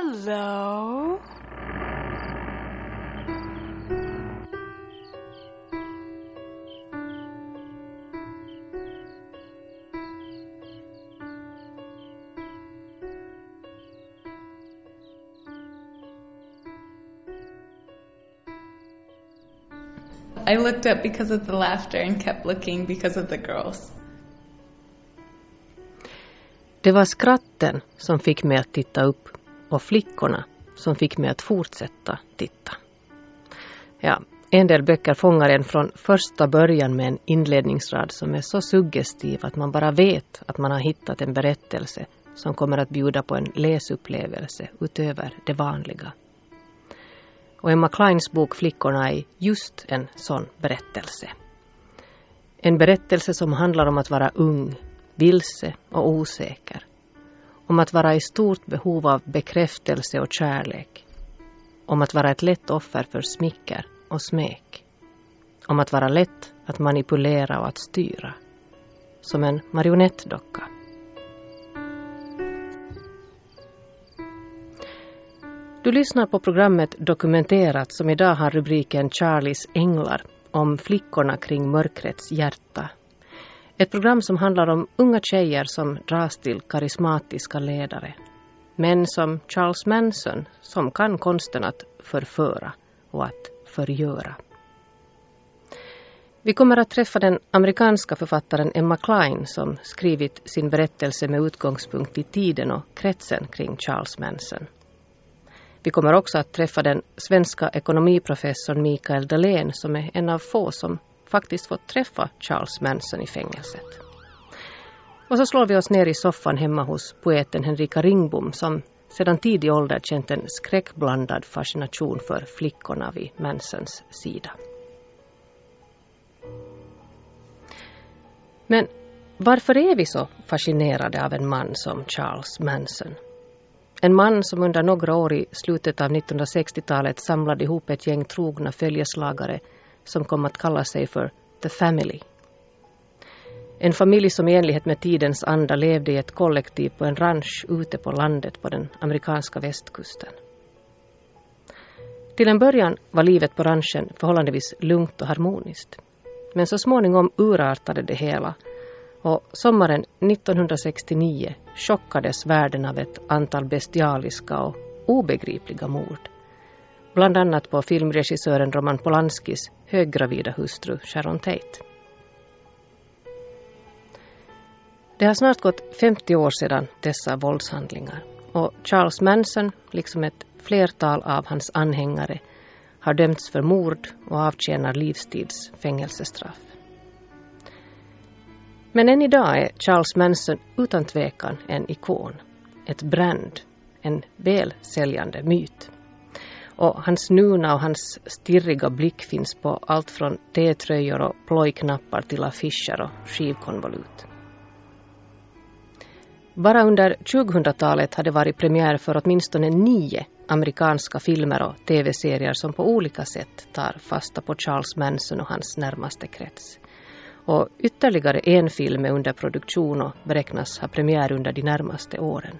Hello. I looked up because of the laughter and kept looking because of the girls. Det var skratten som fick mig att titta upp och flickorna som fick mig att fortsätta titta. Ja, en del böcker fångar en från första början med en inledningsrad som är så suggestiv att man bara vet att man har hittat en berättelse som kommer att bjuda på en läsupplevelse utöver det vanliga. Och Emma Kleins bok Flickorna är just en sån berättelse. En berättelse som handlar om att vara ung, vilse och osäker. Om att vara i stort behov av bekräftelse och kärlek. Om att vara ett lätt offer för smicker och smek. Om att vara lätt att manipulera och att styra. Som en marionettdocka. Du lyssnar på programmet Dokumenterat som idag har rubriken Charlies änglar om flickorna kring mörkrets hjärta. Ett program som handlar om unga tjejer som dras till karismatiska ledare. Män som Charles Manson som kan konsten att förföra och att förgöra. Vi kommer att träffa den amerikanska författaren Emma Klein som skrivit sin berättelse med utgångspunkt i tiden och kretsen kring Charles Manson. Vi kommer också att träffa den svenska ekonomiprofessorn Mikael Dahlén som är en av få som faktiskt fått träffa Charles Manson i fängelset. Och så slår vi oss ner i soffan hemma hos poeten Henrika Ringbom som sedan tidig ålder känt en skräckblandad fascination för flickorna vid Mansons sida. Men varför är vi så fascinerade av en man som Charles Manson? En man som under några år i slutet av 1960-talet samlade ihop ett gäng trogna följeslagare som kom att kalla sig för The Family. En familj som i enlighet med tidens anda levde i ett kollektiv på en ranch ute på landet på den amerikanska västkusten. Till en början var livet på ranchen förhållandevis lugnt och harmoniskt. Men så småningom urartade det hela och sommaren 1969 chockades världen av ett antal bestialiska och obegripliga mord. Bland annat på filmregissören Roman Polanskis höggravida hustru Sharon Tate. Det har snart gått 50 år sedan dessa våldshandlingar och Charles Manson, liksom ett flertal av hans anhängare, har dömts för mord och avtjänar livstids fängelsestraff. Men än idag är Charles Manson utan tvekan en ikon, ett brand, en välsäljande myt. Och hans nuna och hans stirriga blick finns på allt från T-tröjor och plojknappar till affischer och skivkonvolut. Bara under 2000-talet hade varit premiär för åtminstone nio amerikanska filmer och tv-serier som på olika sätt tar fasta på Charles Manson och hans närmaste krets. Och ytterligare en film är under produktion och beräknas ha premiär under de närmaste åren.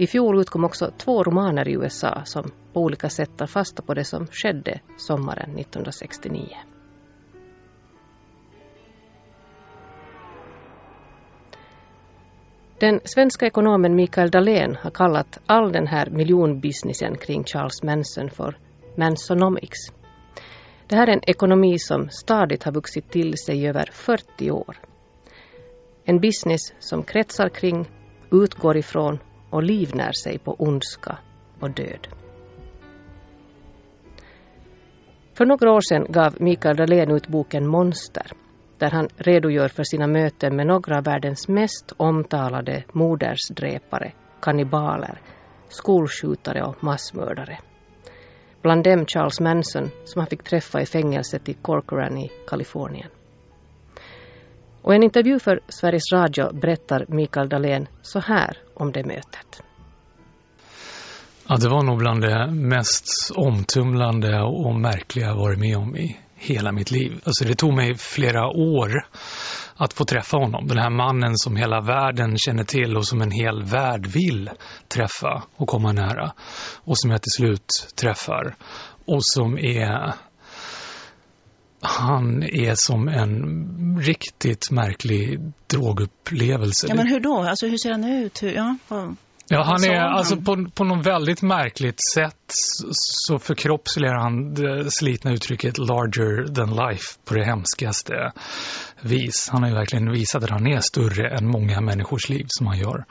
I fjol utkom också två romaner i USA som på olika sätt tar fasta på det som skedde sommaren 1969. Den svenska ekonomen Mikael Dahlén har kallat all den här miljonbusinessen kring Charles Manson för Mansonomics. Det här är en ekonomi som stadigt har vuxit till sig i över 40 år. En business som kretsar kring, utgår ifrån och livnär sig på ondska och död. För några år sedan gav Mikael Dahlén ut boken Monster där han redogör för sina möten med några av världens mest omtalade modersdräpare, kannibaler, skolskjutare och massmördare. Bland dem Charles Manson som han fick träffa i fängelset i Corcoran i Kalifornien. Och i en intervju för Sveriges Radio berättar Mikael Dahlén så här om det mötet. Ja, det var nog bland det mest omtumlande och märkliga jag varit med om i hela mitt liv. Alltså det tog mig flera år att få träffa honom. Den här mannen som hela världen känner till och som en hel värld vill träffa och komma nära. Och som jag till slut träffar. Och som är... Han är som en riktigt märklig drogupplevelse. Ja, men hur då? Alltså hur ser han ut? Hur, ja, vad... Ja, han är alltså på, på något väldigt märkligt sätt så förkroppsligar han det slitna uttrycket larger than life på det hemskaste vis. Han har ju verkligen visat att han är större än många människors liv som han gör,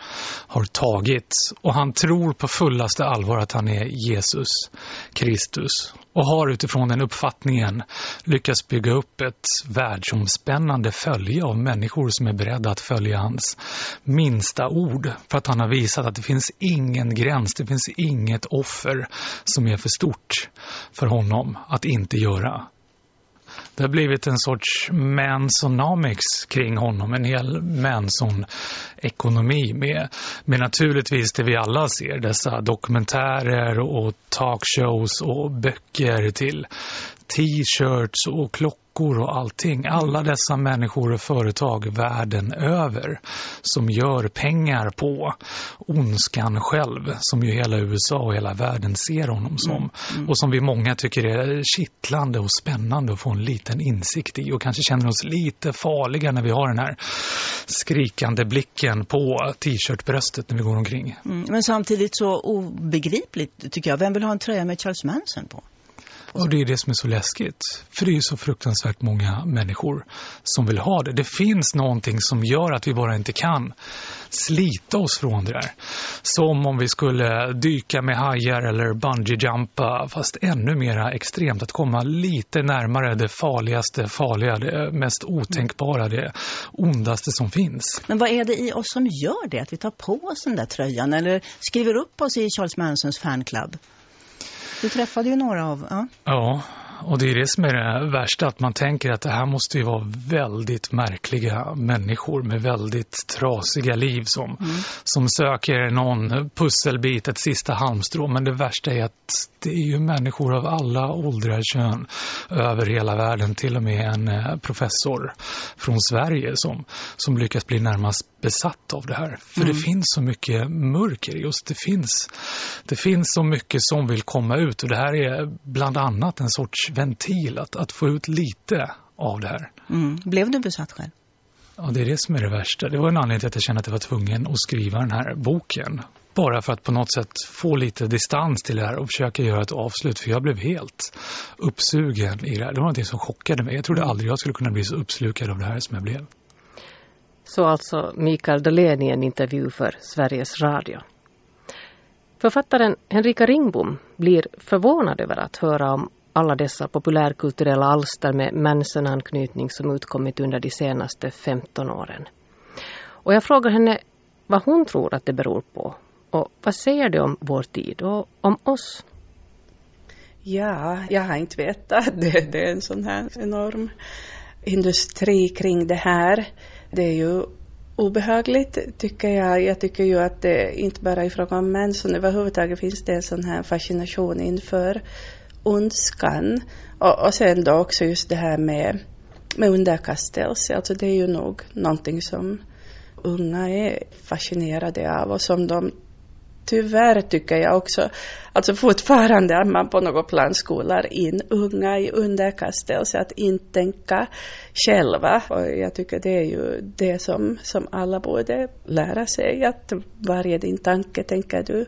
har tagit. Och han tror på fullaste allvar att han är Jesus Kristus och har utifrån den uppfattningen lyckats bygga upp ett världsomspännande följe av människor som är beredda att följa hans minsta ord för att han har visat att det finns ingen gräns, det finns inget offer som är för stort för honom att inte göra. Det har blivit en sorts mansonomics kring honom, en hel manson-ekonomi med, med naturligtvis det vi alla ser, dessa dokumentärer och talkshows och böcker till t-shirts och klockor och allting. Alla dessa människor och företag världen över som gör pengar på ondskan själv som ju hela USA och hela världen ser honom som. Mm. Mm. Och som vi många tycker är kittlande och spännande att få en liten insikt i och kanske känner oss lite farliga när vi har den här skrikande blicken på t-shirtbröstet när vi går omkring. Mm. Men samtidigt så obegripligt tycker jag. Vem vill ha en tröja med Charles Manson på? Och det är det som är så läskigt. För det är ju så fruktansvärt många människor som vill ha det. Det finns någonting som gör att vi bara inte kan slita oss från det där. Som om vi skulle dyka med hajar eller bungee-jumpa fast ännu mer extremt. Att komma lite närmare det farligaste, farliga, det mest otänkbara, det ondaste som finns. Men vad är det i oss som gör det? Att vi tar på oss den där tröjan eller skriver upp oss i Charles Mansons fanclub? Du träffade ju några av... Ja. ja, och det är det som är det värsta. Att man tänker att det här måste ju vara väldigt märkliga människor med väldigt trasiga liv som, mm. som söker någon pusselbit, ett sista halmstrå. Men det värsta är att det är ju människor av alla åldrar kön över hela världen. Till och med en eh, professor från Sverige som, som lyckas bli närmast besatt av det här. För mm. det finns så mycket mörker just. Det finns, det finns så mycket som vill komma ut. Och det här är bland annat en sorts ventil att, att få ut lite av det här. Mm. Blev du besatt själv? Ja, det är det som är det värsta. Det var en anledning till att jag kände att jag var tvungen att skriva den här boken. Bara för att på något sätt få lite distans till det här och försöka göra ett avslut. För jag blev helt uppsugen i det här. Det var någonting som chockade mig. Jag trodde mm. aldrig jag skulle kunna bli så uppslukad av det här som jag blev. Så alltså Mikael Dahlén i en intervju för Sveriges Radio. Författaren Henrika Ringbom blir förvånad över att höra om alla dessa populärkulturella alster med Manson-anknytning som utkommit under de senaste 15 åren. Och jag frågar henne vad hon tror att det beror på och vad säger det om vår tid och om oss? Ja, jag har inte vetat. Det, det är en sån här enorm industri kring det här. Det är ju obehagligt tycker jag. Jag tycker ju att det inte bara i fråga om män, utan överhuvudtaget finns det en sån här fascination inför ondskan. Och, och sen då också just det här med, med underkastelse. Alltså det är ju nog någonting som unga är fascinerade av och som de tyvärr tycker jag också, alltså fortfarande att man på något plan skolar in unga i underkastelse, att inte tänka själva. Och jag tycker det är ju det som, som alla borde lära sig, att varje din tanke tänker du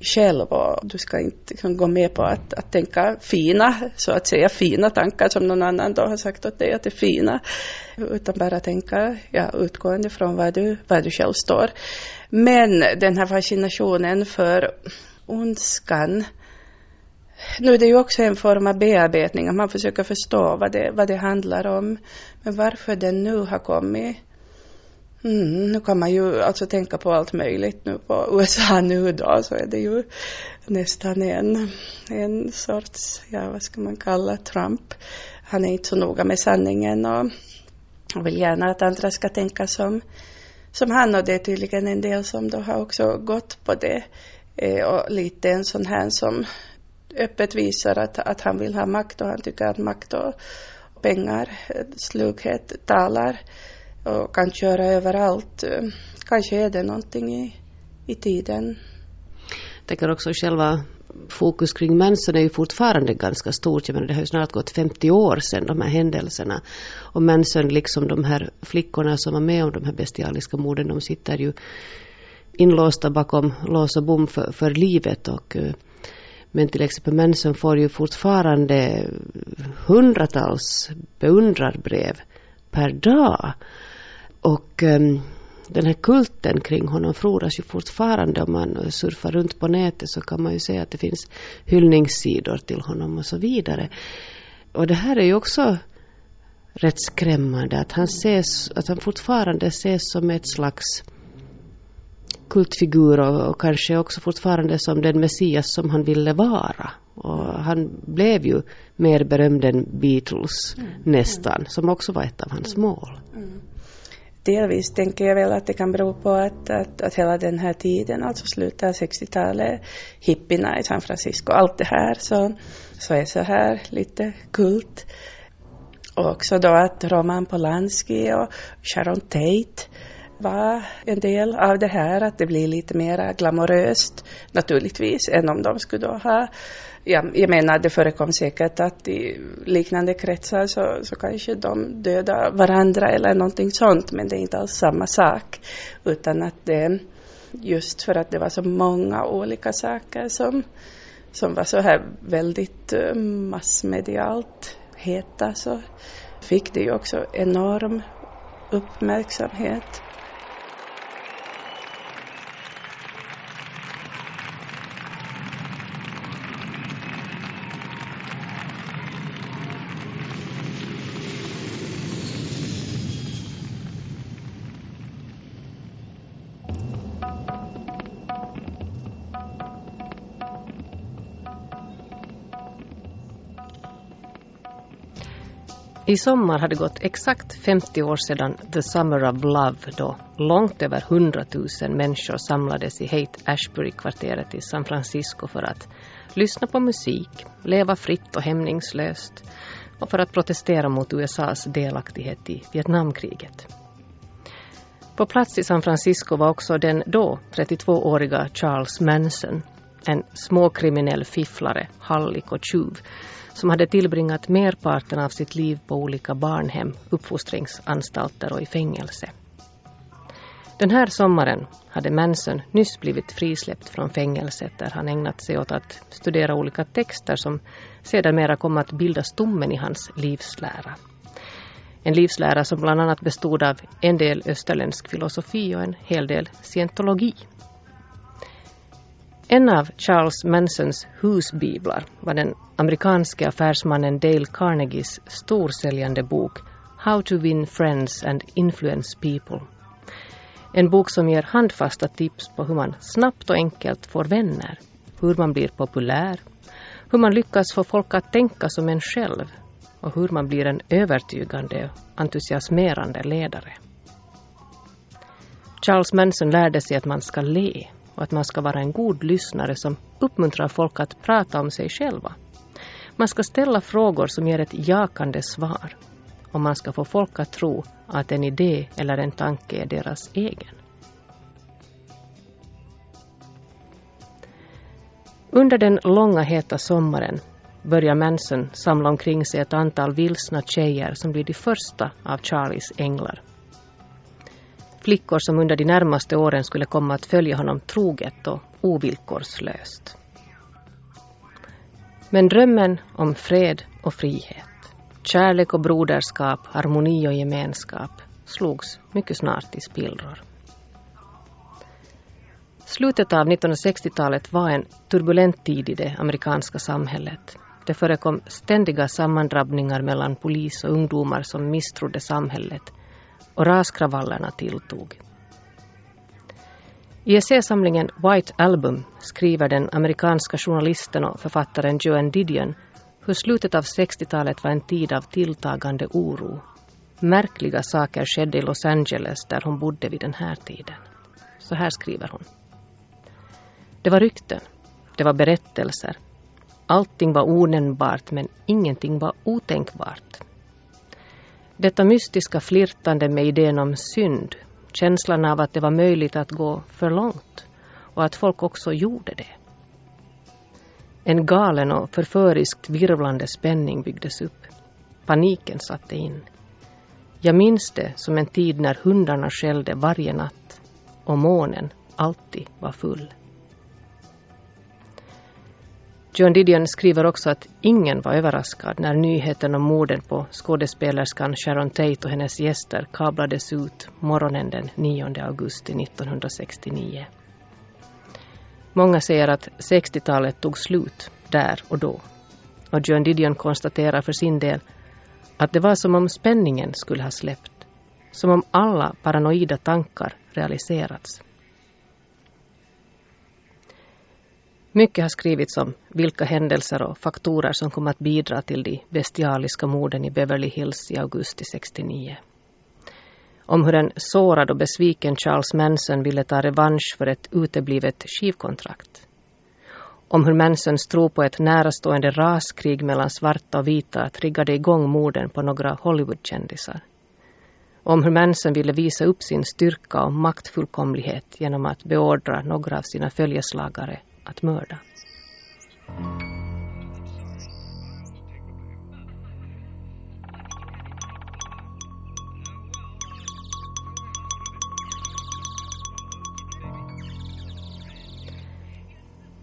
själv och du ska inte liksom gå med på att, att tänka fina, så att säga fina tankar som någon annan då har sagt åt dig att det är fina, utan bara tänka ja, utgående från var du, var du själv står. Men den här fascinationen för ondskan, nu är det ju också en form av bearbetning, att man försöker förstå vad det, vad det handlar om. Men varför den nu har kommit Mm, nu kan man ju alltså tänka på allt möjligt nu på USA nu då så är det ju nästan en, en sorts, ja vad ska man kalla Trump. Han är inte så noga med sanningen och vill gärna att andra ska tänka som, som han och det är tydligen en del som då har också gått på det. Eh, och lite en sån här som öppet visar att, att han vill ha makt och han tycker att makt och pengar, eh, slughet talar och kan köra överallt. Eh, kanske är det någonting i, i tiden. Jag tänker också själva fokus kring Manson är ju fortfarande ganska stort. Jag menar, det har ju snart gått 50 år sedan de här händelserna. Och Manson, liksom de här flickorna som var med om de här bestialiska morden, de sitter ju inlåsta bakom lås och bom för, för livet. Och, eh, men till exempel Manson får ju fortfarande hundratals beundrarbrev per dag. Och ehm, den här kulten kring honom frodas ju fortfarande. Om man surfar runt på nätet så kan man ju se att det finns hyllningssidor till honom och så vidare. Och det här är ju också rätt skrämmande att han, ses, att han fortfarande ses som ett slags kultfigur och, och kanske också fortfarande som den Messias som han ville vara. Och han blev ju mer berömd än Beatles mm. nästan, som också var ett av hans mål. Mm delvis tänker jag väl att det kan bero på att, att, att hela den här tiden, alltså slutet av 60-talet, hippierna i San Francisco, allt det här, så, så är så här lite kult. Och också då att Roman Polanski och Sharon Tate var en del av det här, att det blir lite mer glamoröst naturligtvis än om de skulle då ha ja, jag menar det förekom säkert att i liknande kretsar så, så kanske de dödar varandra eller någonting sånt men det är inte alls samma sak utan att det just för att det var så många olika saker som, som var så här väldigt eh, massmedialt heta så fick det ju också enorm uppmärksamhet. I sommar hade gått exakt 50 år sedan The Summer of Love då långt över 100 000 människor samlades i Haight-Ashbury-kvarteret i San Francisco för att lyssna på musik, leva fritt och hämningslöst och för att protestera mot USAs delaktighet i Vietnamkriget. På plats i San Francisco var också den då 32-åriga Charles Manson, en småkriminell fifflare, hallick och tjuv som hade tillbringat merparten av sitt liv på olika barnhem, uppfostringsanstalter och i fängelse. Den här sommaren hade Manson nyss blivit frisläppt från fängelset där han ägnat sig åt att studera olika texter som sedermera kom att bilda stommen i hans livslära. En livslära som bland annat bestod av en del österländsk filosofi och en hel del scientologi. En av Charles Mansons husbiblar var den amerikanske affärsmannen Dale Carnegies storsäljande bok How to win friends and influence people. En bok som ger handfasta tips på hur man snabbt och enkelt får vänner, hur man blir populär, hur man lyckas få folk att tänka som en själv och hur man blir en övertygande och entusiasmerande ledare. Charles Manson lärde sig att man ska le och att man ska vara en god lyssnare som uppmuntrar folk att prata om sig själva. Man ska ställa frågor som ger ett jakande svar och man ska få folk att tro att en idé eller en tanke är deras egen. Under den långa heta sommaren börjar Manson samla omkring sig ett antal vilsna tjejer som blir de första av Charlies änglar flickor som under de närmaste åren skulle komma att följa honom troget och ovillkorslöst. Men drömmen om fred och frihet, kärlek och broderskap, harmoni och gemenskap slogs mycket snart i spillror. Slutet av 1960-talet var en turbulent tid i det amerikanska samhället. Det förekom ständiga sammandrabbningar mellan polis och ungdomar som misstrodde samhället och raskravallerna tilltog. I essäsamlingen White Album skriver den amerikanska journalisten och författaren Joan Didion hur slutet av 60-talet var en tid av tilltagande oro. Märkliga saker skedde i Los Angeles där hon bodde vid den här tiden. Så här skriver hon. Det var rykten, det var berättelser. allting var onämnbart men ingenting var otänkbart. Detta mystiska flirtande med idén om synd, känslan av att det var möjligt att gå för långt och att folk också gjorde det. En galen och förföriskt virvlande spänning byggdes upp. Paniken satte in. Jag minns det som en tid när hundarna skällde varje natt och månen alltid var full. John Didion skriver också att ingen var överraskad när nyheten om morden på skådespelerskan Sharon Tate och hennes gäster kablades ut morgonen den 9 augusti 1969. Många säger att 60-talet tog slut där och då. Och John Didion konstaterar för sin del att det var som om spänningen skulle ha släppt. Som om alla paranoida tankar realiserats. Mycket har skrivits om vilka händelser och faktorer som kom att bidra till de bestialiska morden i Beverly Hills i augusti 69. Om hur en sårad och besviken Charles Manson ville ta revansch för ett uteblivet skivkontrakt. Om hur Mansons tro på ett närastående raskrig mellan svarta och vita triggade igång morden på några Hollywoodkändisar. Om hur Manson ville visa upp sin styrka och maktfullkomlighet genom att beordra några av sina följeslagare att mörda.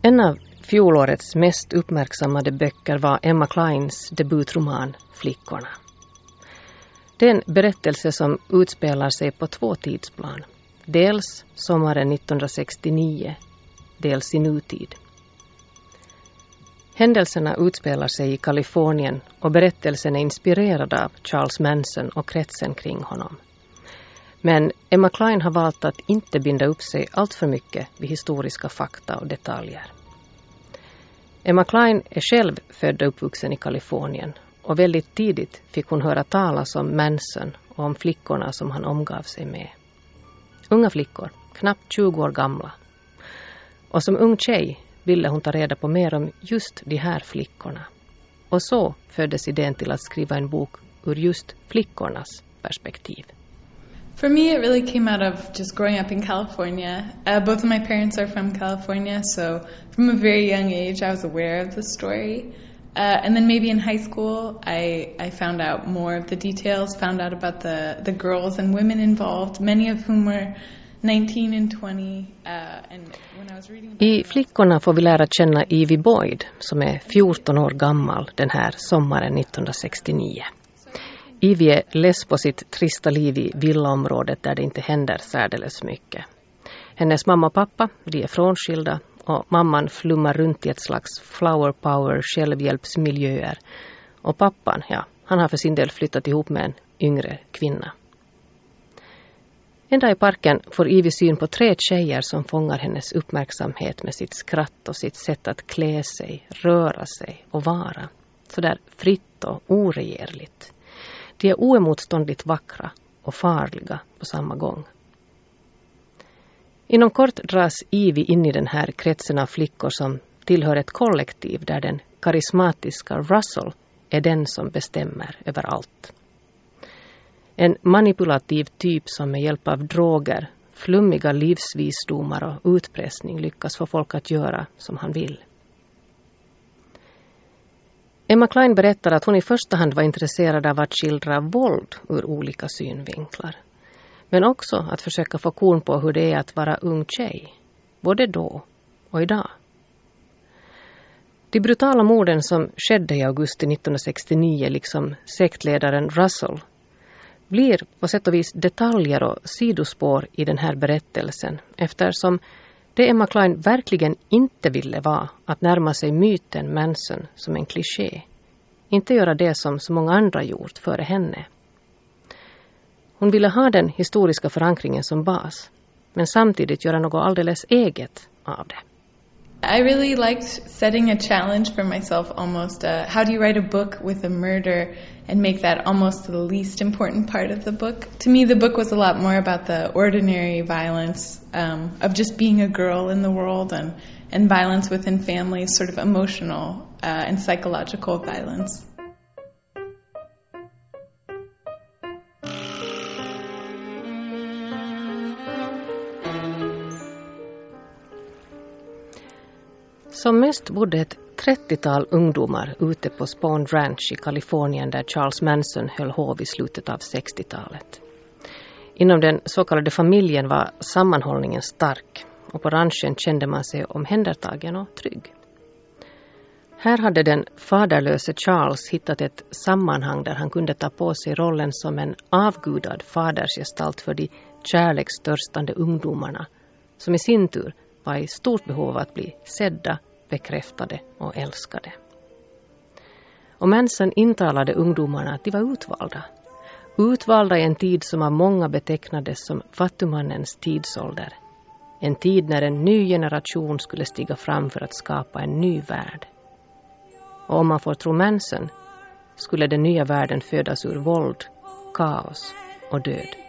En av fjolårets mest uppmärksammade böcker var Emma Kleins debutroman Flickorna. Det är en berättelse som utspelar sig på två tidsplan. Dels sommaren 1969 dels i nutid. Händelserna utspelar sig i Kalifornien och berättelsen är inspirerad av Charles Manson och kretsen kring honom. Men Emma Klein har valt att inte binda upp sig alltför mycket vid historiska fakta och detaljer. Emma Klein är själv född och uppvuxen i Kalifornien och väldigt tidigt fick hon höra talas om Manson och om flickorna som han omgav sig med. Unga flickor, knappt 20 år gamla, och som ung tjej ville hon ta reda på mer om just de här flickorna. Och så föddes idén till att skriva en bok ur just flickornas perspektiv. For me, it really came out of just growing up in California. Uh, both of my parents are from California, so from a very young age, I was aware of the story. Uh, and then maybe in high school, I, I found out more of the details, found out about the, the girls and women involved, many of whom were 19 and 20. Uh, I Flickorna får vi lära känna Evie Boyd som är 14 år gammal den här sommaren 1969. Evie är less på sitt trista liv i villaområdet där det inte händer särdeles mycket. Hennes mamma och pappa, de är frånskilda och mamman flummar runt i ett slags flower power självhjälpsmiljöer. Och pappan, ja, han har för sin del flyttat ihop med en yngre kvinna. En dag i parken får Ivy syn på tre tjejer som fångar hennes uppmärksamhet med sitt skratt och sitt sätt att klä sig, röra sig och vara. Sådär fritt och oregerligt. De är oemotståndligt vackra och farliga på samma gång. Inom kort dras Ivy in i den här kretsen av flickor som tillhör ett kollektiv där den karismatiska Russell är den som bestämmer över allt. En manipulativ typ som med hjälp av droger, flummiga livsvisdomar och utpressning lyckas få folk att göra som han vill. Emma Klein berättar att hon i första hand var intresserad av att skildra våld ur olika synvinklar. Men också att försöka få korn på hur det är att vara ung tjej, både då och idag. De brutala morden som skedde i augusti 1969, liksom sektledaren Russell, blir på sätt och vis detaljer och sidospår i den här berättelsen eftersom det Emma Klein verkligen inte ville var att närma sig myten Manson som en kliché. Inte göra det som så många andra gjort före henne. Hon ville ha den historiska förankringen som bas men samtidigt göra något alldeles eget av det. I really liked setting a challenge for myself almost. Uh, how do you write a book with a murder and make that almost the least important part of the book? To me, the book was a lot more about the ordinary violence um, of just being a girl in the world and, and violence within families, sort of emotional uh, and psychological violence. Som mest bodde ett 30-tal ungdomar ute på Spawn Ranch i Kalifornien där Charles Manson höll hov i slutet av 60-talet. Inom den så kallade familjen var sammanhållningen stark och på ranchen kände man sig omhändertagen och trygg. Här hade den faderlöse Charles hittat ett sammanhang där han kunde ta på sig rollen som en avgudad fadersgestalt för de kärlekstörstande ungdomarna som i sin tur var i stort behov av att bli sedda, bekräftade och älskade. Och Manson intalade ungdomarna att de var utvalda. Utvalda i en tid som av många betecknades som fattumannens tidsålder. En tid när en ny generation skulle stiga fram för att skapa en ny värld. Och om man får tro Manson skulle den nya världen födas ur våld, kaos och död.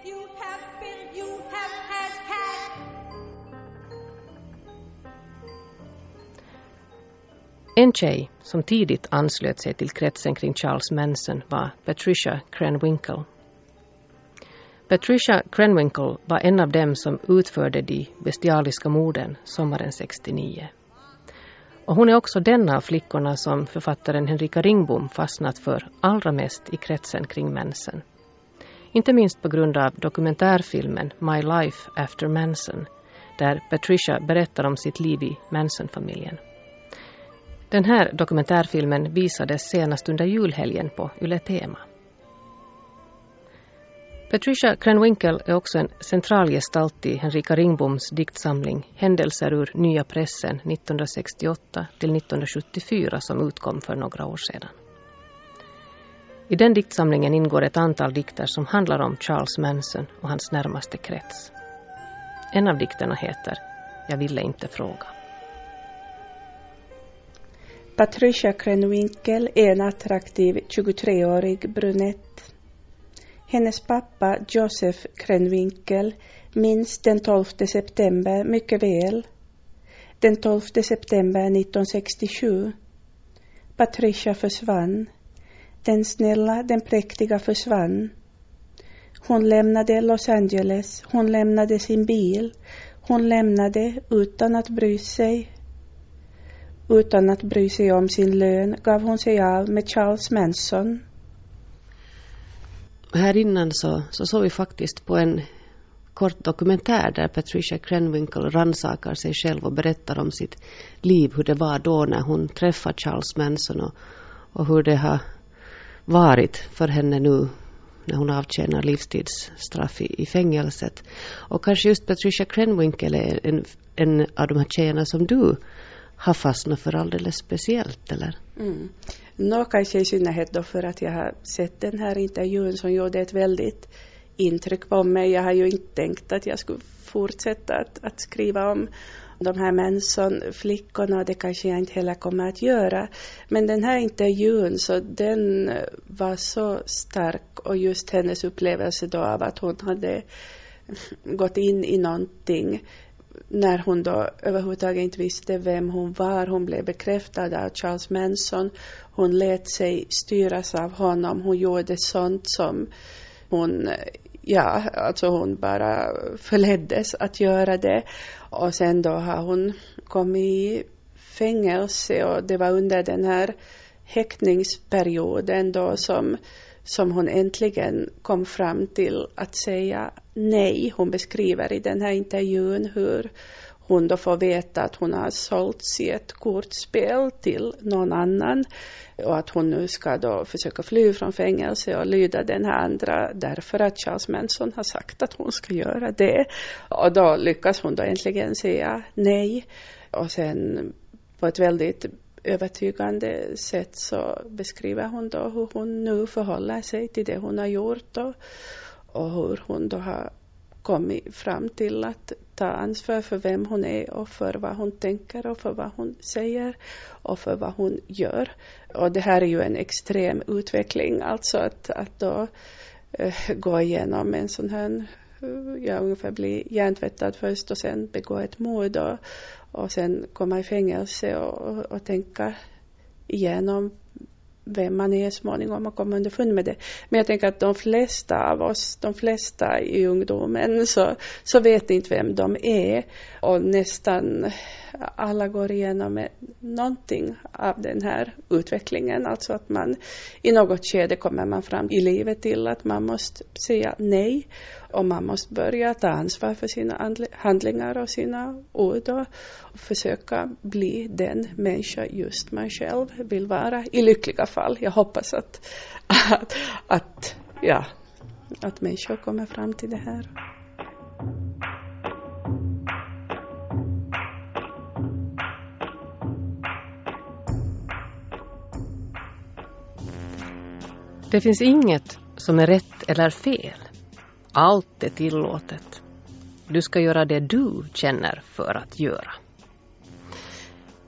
En tjej som tidigt anslöt sig till kretsen kring Charles Manson var Patricia Krenwinkel. Patricia Krenwinkel var en av dem som utförde de bestialiska morden sommaren 69. Och hon är också den av flickorna som författaren Henrika Ringbom fastnat för allra mest i kretsen kring Manson. Inte minst på grund av dokumentärfilmen My Life After Manson där Patricia berättar om sitt liv i Manson-familjen. Den här dokumentärfilmen visades senast under julhelgen på Yle Tema. Patricia Krenwinkel är också en central gestalt i Henrika Ringboms diktsamling Händelser ur Nya pressen 1968 till 1974 som utkom för några år sedan. I den diktsamlingen ingår ett antal dikter som handlar om Charles Manson och hans närmaste krets. En av dikterna heter Jag ville inte fråga. Patricia Krenwinkel är en attraktiv 23-årig brunett. Hennes pappa Joseph Krenwinkel minns den 12 september mycket väl. Den 12 september 1967. Patricia försvann. Den snälla, den präktiga försvann. Hon lämnade Los Angeles, hon lämnade sin bil, hon lämnade utan att bry sig. Utan att bry sig om sin lön gav hon sig av med Charles Manson. Här innan så, så såg vi faktiskt på en kort dokumentär där Patricia Krenwinkel rannsakar sig själv och berättar om sitt liv, hur det var då när hon träffade Charles Manson och, och hur det har varit för henne nu när hon avtjänar livstidsstraff i, i fängelset. Och kanske just Patricia Krenwinkel är en, en av de här tjejerna som du har fastnat för alldeles speciellt, eller? Mm. Nå, kanske i synnerhet då för att jag har sett den här intervjun som gjorde ett väldigt intryck på mig. Jag har ju inte tänkt att jag skulle fortsätta att, att skriva om de här Manson-flickorna och det kanske jag inte heller kommer att göra. Men den här intervjun, så den var så stark och just hennes upplevelse då av att hon hade gått in i någonting när hon då överhuvudtaget inte visste vem hon var. Hon blev bekräftad av Charles Manson. Hon lät sig styras av honom. Hon gjorde sånt som hon, ja, alltså hon bara förleddes att göra det. Och sen då har hon kommit i fängelse och det var under den här häktningsperioden då som som hon äntligen kom fram till att säga nej. Hon beskriver i den här intervjun hur hon då får veta att hon har sålts i ett kortspel till någon annan och att hon nu ska då försöka fly från fängelse och lyda den här andra därför att Charles Manson har sagt att hon ska göra det. Och då lyckas hon då äntligen säga nej. Och sen på ett väldigt övertygande sätt så beskriver hon då hur hon nu förhåller sig till det hon har gjort och, och hur hon då har kommit fram till att ta ansvar för vem hon är och för vad hon tänker och för vad hon säger och för vad hon gör. Och det här är ju en extrem utveckling, alltså att, att då äh, gå igenom en sån här eh, ja, ungefär bli hjärntvättad först och sen begå ett mord och, och sen komma i fängelse och, och, tänka igenom vem man är småningom och komma underfund med det. Men jag tänker att de flesta av oss, de flesta i ungdomen, så, så vet inte vem de är. Och nästan alla går igenom någonting av den här utvecklingen. Alltså att man i något skede kommer man fram i livet till att man måste säga nej och man måste börja ta ansvar för sina handlingar och sina ord och försöka bli den människa just man själv vill vara i lyckliga fall. Jag hoppas att, att, att, ja, att människor kommer fram till det här. Det finns inget som är rätt eller fel. Allt är tillåtet. Du ska göra det du känner för att göra.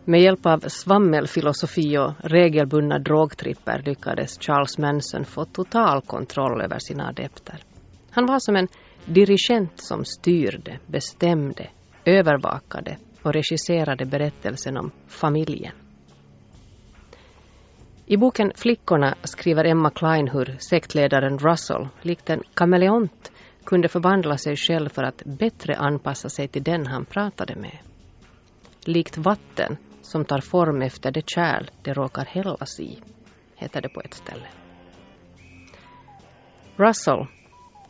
Med hjälp av svammelfilosofi och regelbundna drogtripper lyckades Charles Manson få total kontroll över sina adepter. Han var som en dirigent som styrde, bestämde, övervakade och regisserade berättelsen om familjen. I boken Flickorna skriver Emma Klein hur sektledaren Russell, likt en kameleont, kunde förvandla sig själv för att bättre anpassa sig till den han pratade med. Likt vatten som tar form efter det kärl det råkar hällas i, heter det på ett ställe. Russell,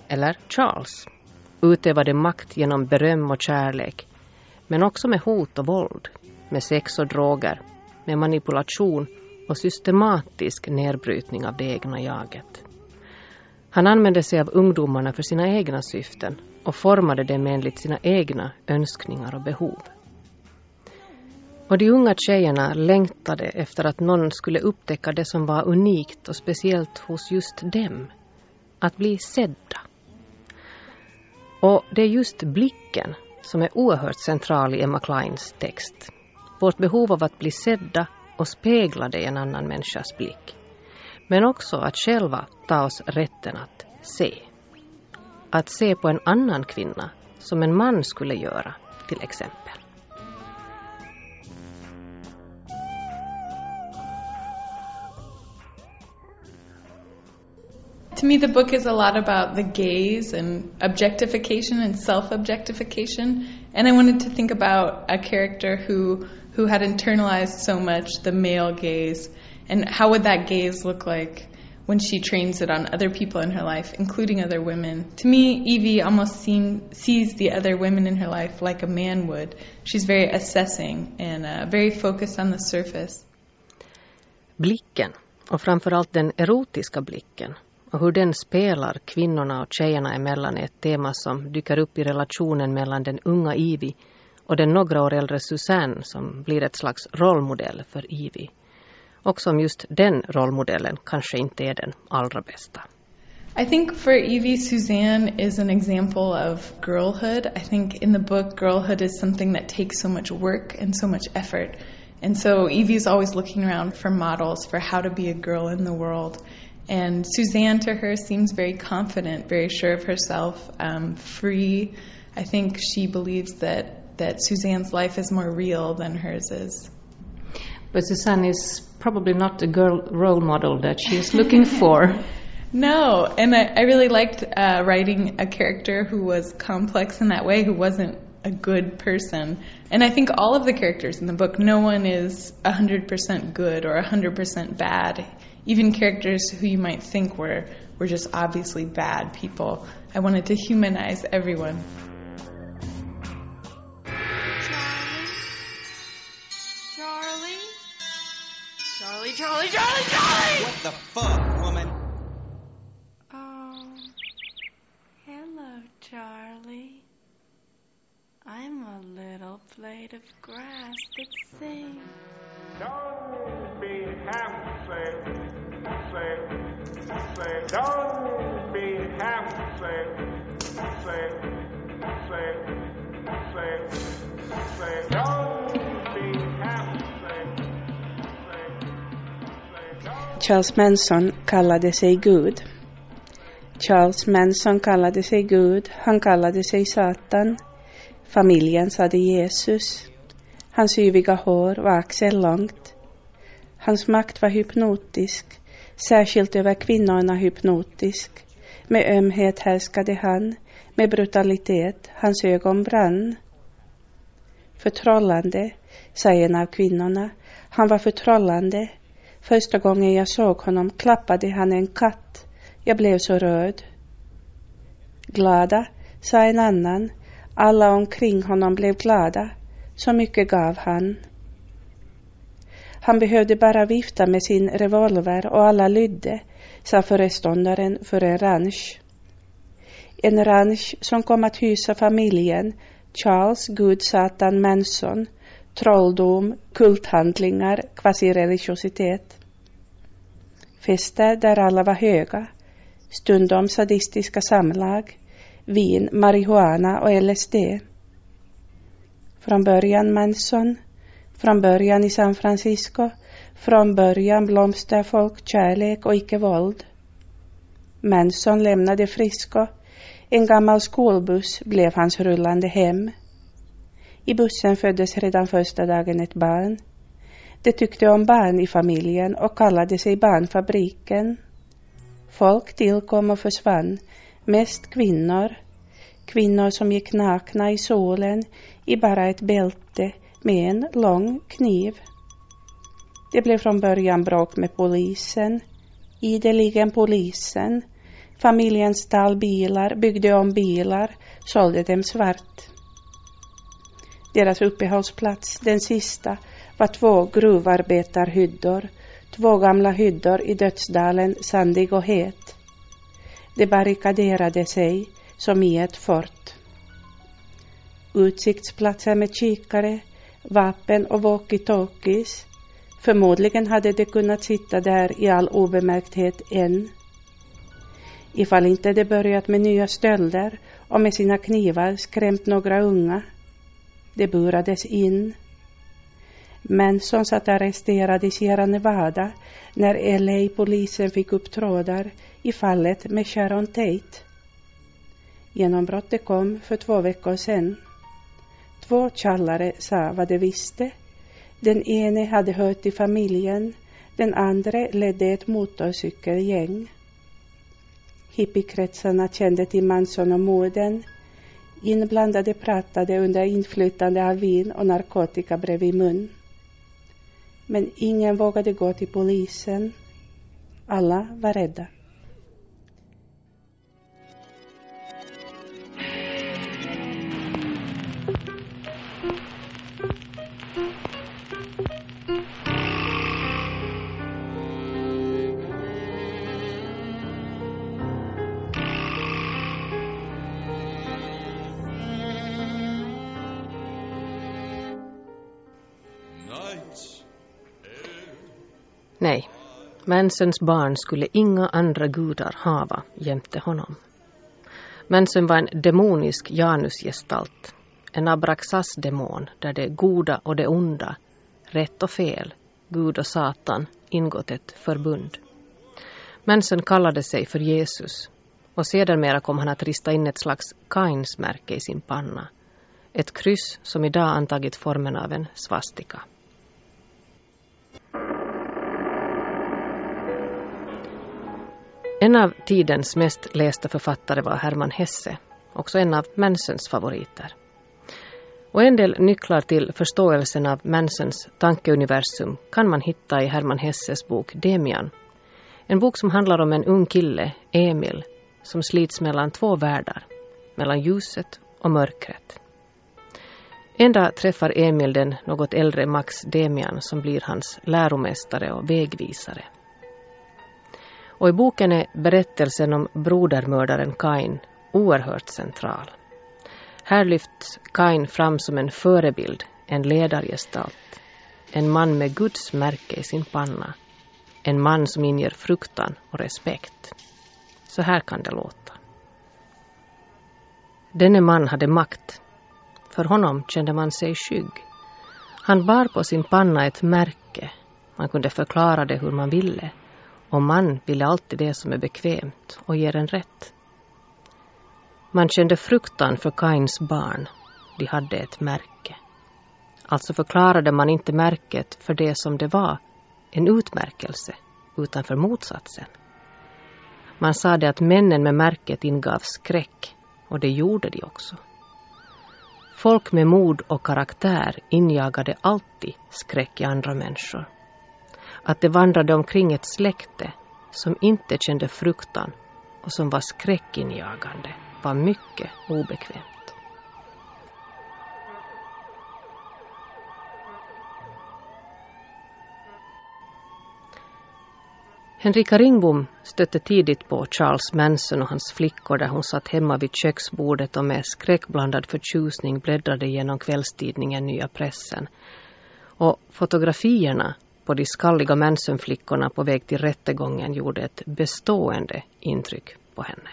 eller Charles, utövade makt genom beröm och kärlek, men också med hot och våld, med sex och droger, med manipulation och systematisk nedbrytning av det egna jaget. Han använde sig av ungdomarna för sina egna syften och formade dem enligt sina egna önskningar och behov. Och de unga tjejerna längtade efter att någon skulle upptäcka det som var unikt och speciellt hos just dem. Att bli sedda. Och det är just blicken som är oerhört central i Emma Kleins text. Vårt behov av att bli sedda och speglade i en annan människas blick. Men också att själva ta oss rätten att se. Att se på en annan kvinna som en man skulle göra, till exempel. To me, the book is a lot about the gaze and objectification and self objectification. And I wanted to think about a character who who had internalized so much the male gaze, and how would that gaze look like when she trains it on other people in her life, including other women. To me, Evie almost seem, sees the other women in her life like a man would. She's very assessing and uh, very focused on the surface. Blicken, och framförallt den erotiska blicken, och hur den spelar kvinnorna och tjejerna emellan är ett tema som dyker upp i relationen mellan den unga Ivy och den några år äldre Susanne som blir ett slags rollmodell för Ivy. Och som just den rollmodellen kanske inte är den allra bästa. I think for Evie, Suzanne is an example of girlhood. I think in the book, girlhood is something that takes so much work and so much effort. And so Evie's always looking around for models for how to be a girl in the world. And Suzanne, to her, seems very confident, very sure of herself, um, free. I think she believes that that Suzanne's life is more real than hers is. But Suzanne is probably not the girl role model that she is looking for. No, and I, I really liked uh, writing a character who was complex in that way, who wasn't a good person. And I think all of the characters in the book, no one is 100% good or 100% bad. Even characters who you might think were, were just obviously bad people. I wanted to humanize everyone. Charlie, Charlie, Charlie! What the fuck, woman? Oh, hello, Charlie. I'm a little blade of grass that sings. Don't be happy, say, say, don't be happy, say, say, Charles Manson kallade sig Gud. Charles Manson kallade sig Gud, han kallade sig Satan. Familjen sade Jesus. Hans yviga hår var axellångt. Hans makt var hypnotisk, särskilt över kvinnorna hypnotisk. Med ömhet härskade han, med brutalitet, hans ögon brann. Förtrollande, sa en av kvinnorna. Han var förtrollande. Första gången jag såg honom klappade han en katt. Jag blev så rörd. Glada, sa en annan. Alla omkring honom blev glada. Så mycket gav han. Han behövde bara vifta med sin revolver och alla lydde, sa föreståndaren för en ranch. En ranch som kom att hysa familjen Charles Gud Satan Manson, trolldom, kulthandlingar, kvasireligiositet. Fester där alla var höga, stundom sadistiska samlag, vin, marijuana och LSD. Från början Manson, från början i San Francisco, från början blomster folk, kärlek och icke-våld. Manson lämnade Frisco. En gammal skolbuss blev hans rullande hem. I bussen föddes redan första dagen ett barn. De tyckte om barn i familjen och kallade sig Barnfabriken. Folk tillkom och försvann, mest kvinnor. Kvinnor som gick nakna i solen i bara ett bälte med en lång kniv. Det blev från början bråk med polisen. Ideligen polisen. Familjen stal bilar, byggde om bilar, sålde dem svart. Deras uppehållsplats, den sista, var två gruvarbetarhyddor, två gamla hyddor i dödsdalen sandig och het. De barrikaderade sig som i ett fort. Utsiktsplatser med kikare, vapen och walkie-talkies. Förmodligen hade de kunnat sitta där i all obemärkthet än. Ifall inte de börjat med nya stölder och med sina knivar skrämt några unga. De burades in. Män som satt arresterade i Sierra Nevada när LA-polisen fick upp trådar i fallet med Sharon Tate. Genombrottet kom för två veckor sedan. Två tjallare sa vad de visste. Den ene hade hört till familjen, den andra ledde ett motorcykelgäng. Hippiekretsarna kände till Manson och morden. Inblandade pratade under inflytande av vin och narkotika bredvid mun. Men ingen vågade gå till polisen. Alla var rädda. Mansons barn skulle inga andra gudar hava jämte honom. Manson var en demonisk Janusgestalt, en abraxas-demon där det goda och det onda, rätt och fel, Gud och Satan ingått ett förbund. Manson kallade sig för Jesus och sedermera kom han att rista in ett slags Kains-märke i sin panna. Ett kryss som idag antagit formen av en svastika. En av tidens mest lästa författare var Hermann Hesse, också en av Mansons favoriter. Och en del nycklar till förståelsen av Mansons tankeuniversum kan man hitta i Hermann Hesses bok Demian. En bok som handlar om en ung kille, Emil, som slits mellan två världar, mellan ljuset och mörkret. En dag träffar Emil den något äldre Max Demian som blir hans läromästare och vägvisare. Och i boken är berättelsen om brodermördaren Kain oerhört central. Här lyfts Kain fram som en förebild, en ledargestalt. En man med Guds märke i sin panna. En man som inger fruktan och respekt. Så här kan det låta. Denne man hade makt. För honom kände man sig skygg. Han bar på sin panna ett märke. Man kunde förklara det hur man ville. Och man ville alltid det som är bekvämt och ger en rätt. Man kände fruktan för Kains barn. De hade ett märke. Alltså förklarade man inte märket för det som det var, en utmärkelse utan för motsatsen. Man sade att männen med märket ingav skräck och det gjorde de också. Folk med mod och karaktär injagade alltid skräck i andra människor. Att det vandrade omkring ett släkte som inte kände fruktan och som var skräckinjagande var mycket obekvämt. Henrika Ringbom stötte tidigt på Charles Manson och hans flickor där hon satt hemma vid köksbordet och med skräckblandad förtjusning bläddrade genom kvällstidningen Nya Pressen. Och fotografierna på de skalliga Mansonflickorna på väg till rättegången gjorde ett bestående intryck på henne.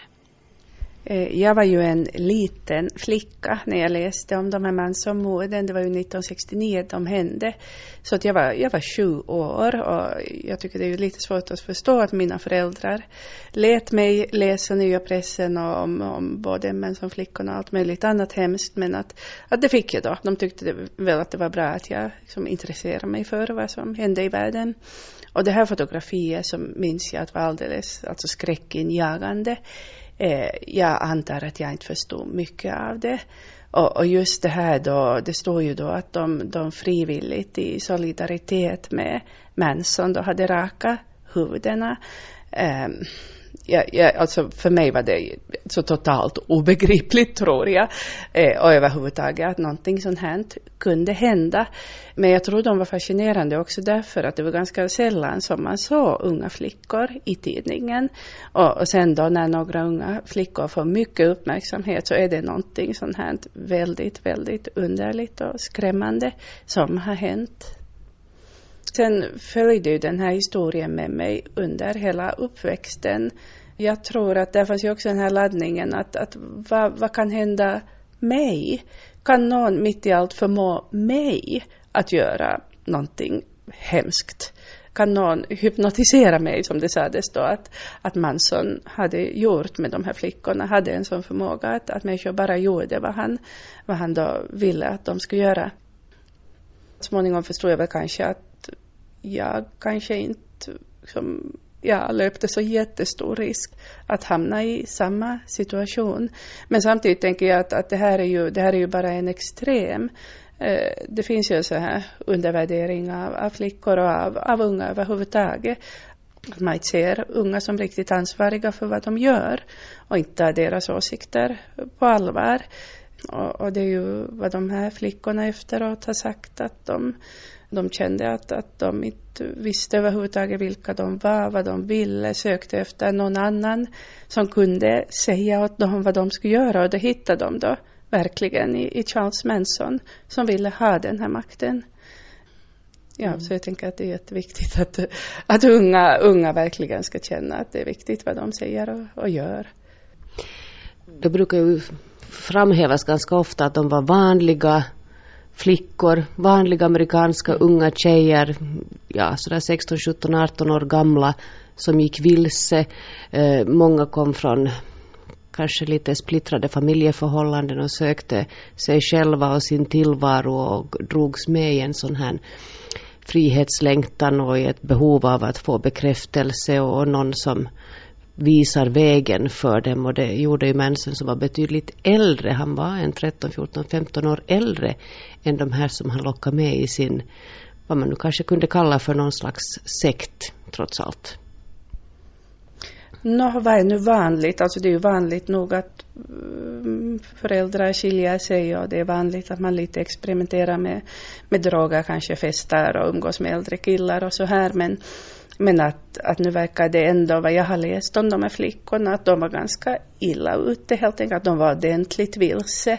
Eh, jag var ju en liten flicka när jag läste om de här mansomorden. Det var ju 1969 de hände. Så att jag, var, jag var sju år och jag tycker det är ju lite svårt att förstå att mina föräldrar lät mig läsa nya pressen om, om både flickorna och allt möjligt annat hemskt. Men att, att det fick jag då. De tyckte väl att det var bra att jag liksom intresserade mig för vad som hände i världen. Och det här fotografiet som minns jag att var alldeles alltså skräckinjagande. Eh, jag antar att jag inte förstod mycket av det. Och, och, just det här då, det står ju då att de, de frivilligt i solidaritet med Manson då hade raka huvudena. Eh, ja, ja, alltså för mig var det så totalt obegripligt tror jag. Eh, och överhuvudtaget att någonting sånt här kunde hända. Men jag tror de var fascinerande också därför att det var ganska sällan som man såg unga flickor i tidningen. Och, och sen då när några unga flickor får mycket uppmärksamhet så är det någonting sånt här väldigt, väldigt underligt och skrämmande som har hänt. Sen följde ju den här historien med mig under hela uppväxten. Jag tror att där fanns ju också den här laddningen att, att vad, vad kan hända mig? Kan någon mitt i allt förmå mig att göra någonting hemskt? Kan någon hypnotisera mig, som det sades då, att, att Manson hade gjort med de här flickorna, hade en sån förmåga att, att människor bara gjorde vad han, vad han då ville att de skulle göra. Småningom förstod jag väl kanske att jag kanske inte som jag löpte så jättestor risk att hamna i samma situation. Men samtidigt tänker jag att, att det, här är ju, det här är ju bara en extrem. Eh, det finns ju så här undervärdering av, av flickor och av, av unga överhuvudtaget. Att man inte ser unga som riktigt ansvariga för vad de gör och inte tar deras åsikter på allvar. Och, och det är ju vad de här flickorna efteråt har sagt att de de kände att, att de inte visste överhuvudtaget vilka de var, vad de ville, sökte efter någon annan som kunde säga åt dem vad de skulle göra och det hittade de då verkligen i, i Charles Manson som ville ha den här makten. Ja, mm. så jag tänker att det är jätteviktigt att, att unga, unga verkligen ska känna att det är viktigt vad de säger och, och gör. Det brukar ju framhävas ganska ofta att de var vanliga flickor, vanliga amerikanska unga tjejer, ja sådär 16, 17, 18 år gamla som gick vilse. Eh, många kom från kanske lite splittrade familjeförhållanden och sökte sig själva och sin tillvaro och drogs med i en sån här frihetslängtan och i ett behov av att få bekräftelse och någon som visar vägen för dem och det gjorde ju Manson som var betydligt äldre. Han var en 13, 14, 15 år äldre än de här som han lockade med i sin, vad man nu kanske kunde kalla för någon slags sekt trots allt. Nå, vad är nu vanligt? Alltså det är ju vanligt nog att mm, föräldrar skiljer sig och det är vanligt att man lite experimenterar med, med droger, kanske festar och umgås med äldre killar och så här. Men men att, att nu verkar det ändå, vad jag har läst om de här flickorna, att de var ganska illa ute helt enkelt. Att de var ordentligt vilse.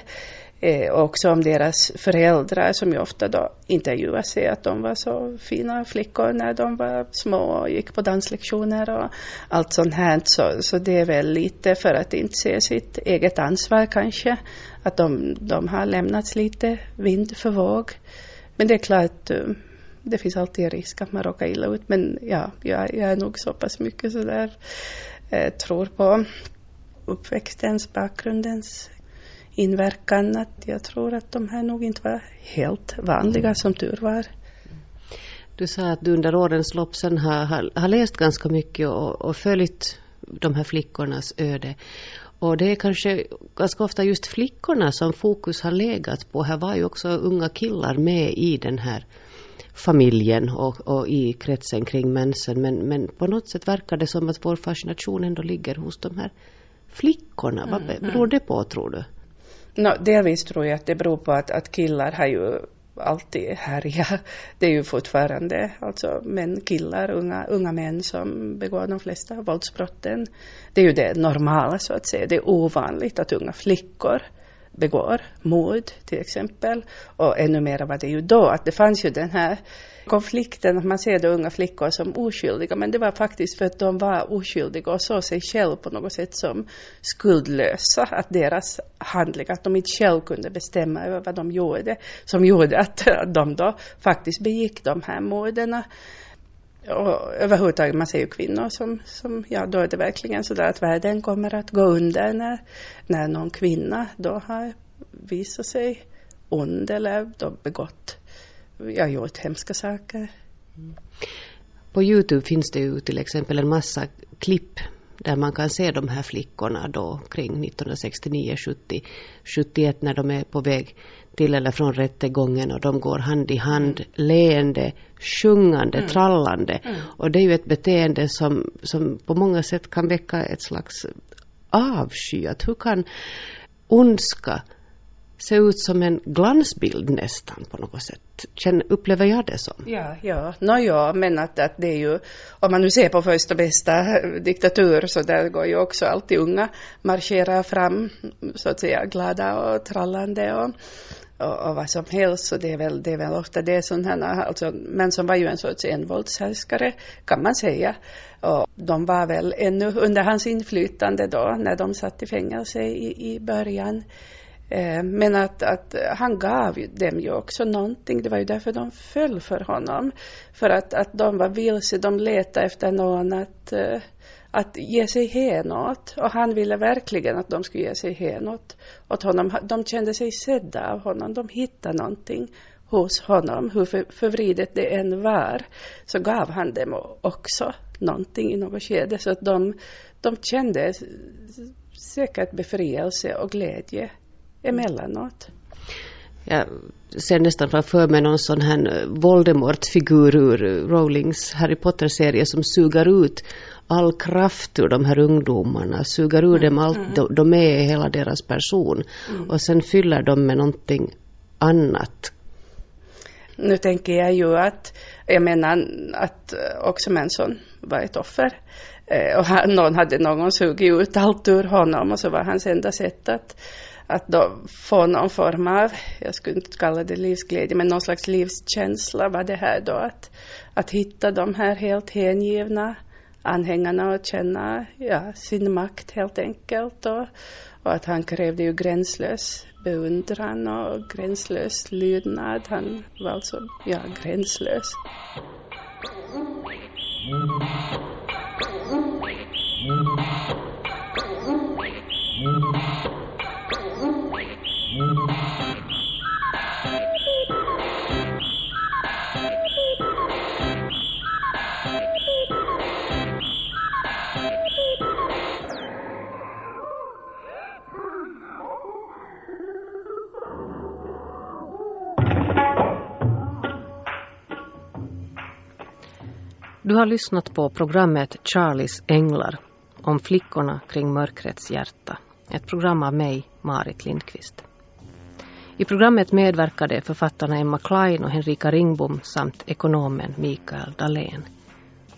Eh, också om deras föräldrar som ju ofta då intervjuar sig att de var så fina flickor när de var små och gick på danslektioner och allt sånt här. Så, så det är väl lite för att inte se sitt eget ansvar kanske. Att de, de har lämnats lite vind för våg. Men det är klart, eh, det finns alltid en risk att man råkar illa ut. Men ja, jag, jag är nog så pass mycket sådär, eh, tror på uppväxtens, bakgrundens inverkan att jag tror att de här nog inte var helt vanliga som tur var. Du sa att du under årens lopp sen har, har, har läst ganska mycket och, och följt de här flickornas öde. Och det är kanske ganska ofta just flickorna som fokus har legat på. Här var ju också unga killar med i den här familjen och, och i kretsen kring mensen. Men, men på något sätt verkar det som att vår fascination ändå ligger hos de här flickorna. Vad Mm, beror det på tror du? No, delvis tror jag att det beror på att, att killar har ju alltid härjat. Det är ju fortfarande alltså män, killar, unga, unga män som begår de flesta våldsbrotten. Det är ju det normala så att säga. Det är ovanligt att unga flickor begår mord till exempel. Och ännu mer var det ju då att det fanns ju den här konflikten att man ser då unga flickor som oskyldiga men det var faktiskt för att de var oskyldiga och såg sig själv på något sätt som skuldlösa. Att deras handlingar, att de inte själv kunde bestämma över vad de gjorde som gjorde att de då faktiskt begick de här morden. Och överhuvudtaget, man ser ju kvinnor som, som, ja då är det verkligen så där att världen kommer att gå under när, när någon kvinna då har visat sig ond eller då begått, ja gjort hemska saker. På Youtube finns det ju till exempel en massa klipp där man kan se de här flickorna då kring 1969, 70, 71 när de är på väg till eller från rättegången och de går hand i hand, leende, sjungande, trallande. Och det är ju ett beteende som, som på många sätt kan väcka ett slags avsky. Att hur kan ondska se ut som en glansbild nästan på något sätt? Känner, upplever jag det som. Ja, ja, no, ja, men att, att det är ju, om man nu ser på första bästa diktatur så där går ju också alltid unga marscherar fram så att säga glada och trallande och, och, och vad som helst så det är väl, det är väl ofta det som han har, alltså, men som var ju en sorts envåldshärskare kan man säga. Och de var väl ännu under hans inflytande då när de satt i fängelse i, i början. Eh, Eh, men att, att han gav dem ju också någonting. Det var ju därför de föll för honom. För att, att de var vilse, de letade efter någon att, eh, att ge sig hän åt. Och han ville verkligen att de skulle ge sig hän åt, åt honom. De kände sig sedda av honom. De hittade någonting hos honom. Hur för, förvridet det än var så gav han dem också någonting i något skede. Så att de, de kände säkert befrielse och glädje emellanåt. Jag ser nästan framför mig någon sån här Voldemort-figur ur Rowlings Harry Potter-serie som suger ut all kraft ur de här ungdomarna, suger ur dem allt de, de är, hela deras person och sen fyller de med någonting annat. Nu tänker jag ju att, jag menar att också Manson var ett offer. Eh, och han, någon hade någon sugit ut allt ur honom och så var hans enda sätt att att då få någon form av, jag skulle inte kalla det livsglädje, men någon slags livskänsla var det här då att, att hitta de här helt hängivna anhängarna och känna ja, sin makt helt enkelt och, och att han krävde ju gränslös beundran och gränslös lydnad. Han var alltså, ja, gränslös. Du har lyssnat på programmet Charlies änglar om flickorna kring mörkrets hjärta. Ett program av mig, Marit Lindqvist. I programmet medverkade författarna Emma Klein och Henrika Ringbom samt ekonomen Mikael Dahlén.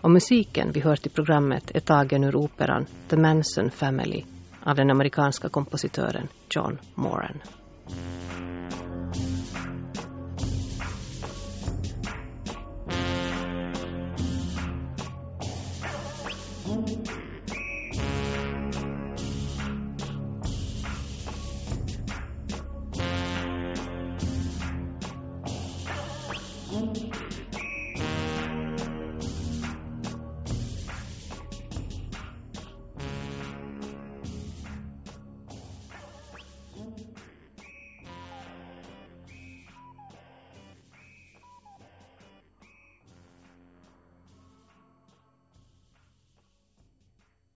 Och musiken vi hört i programmet är tagen ur operan The Manson Family av den amerikanska kompositören John Moran.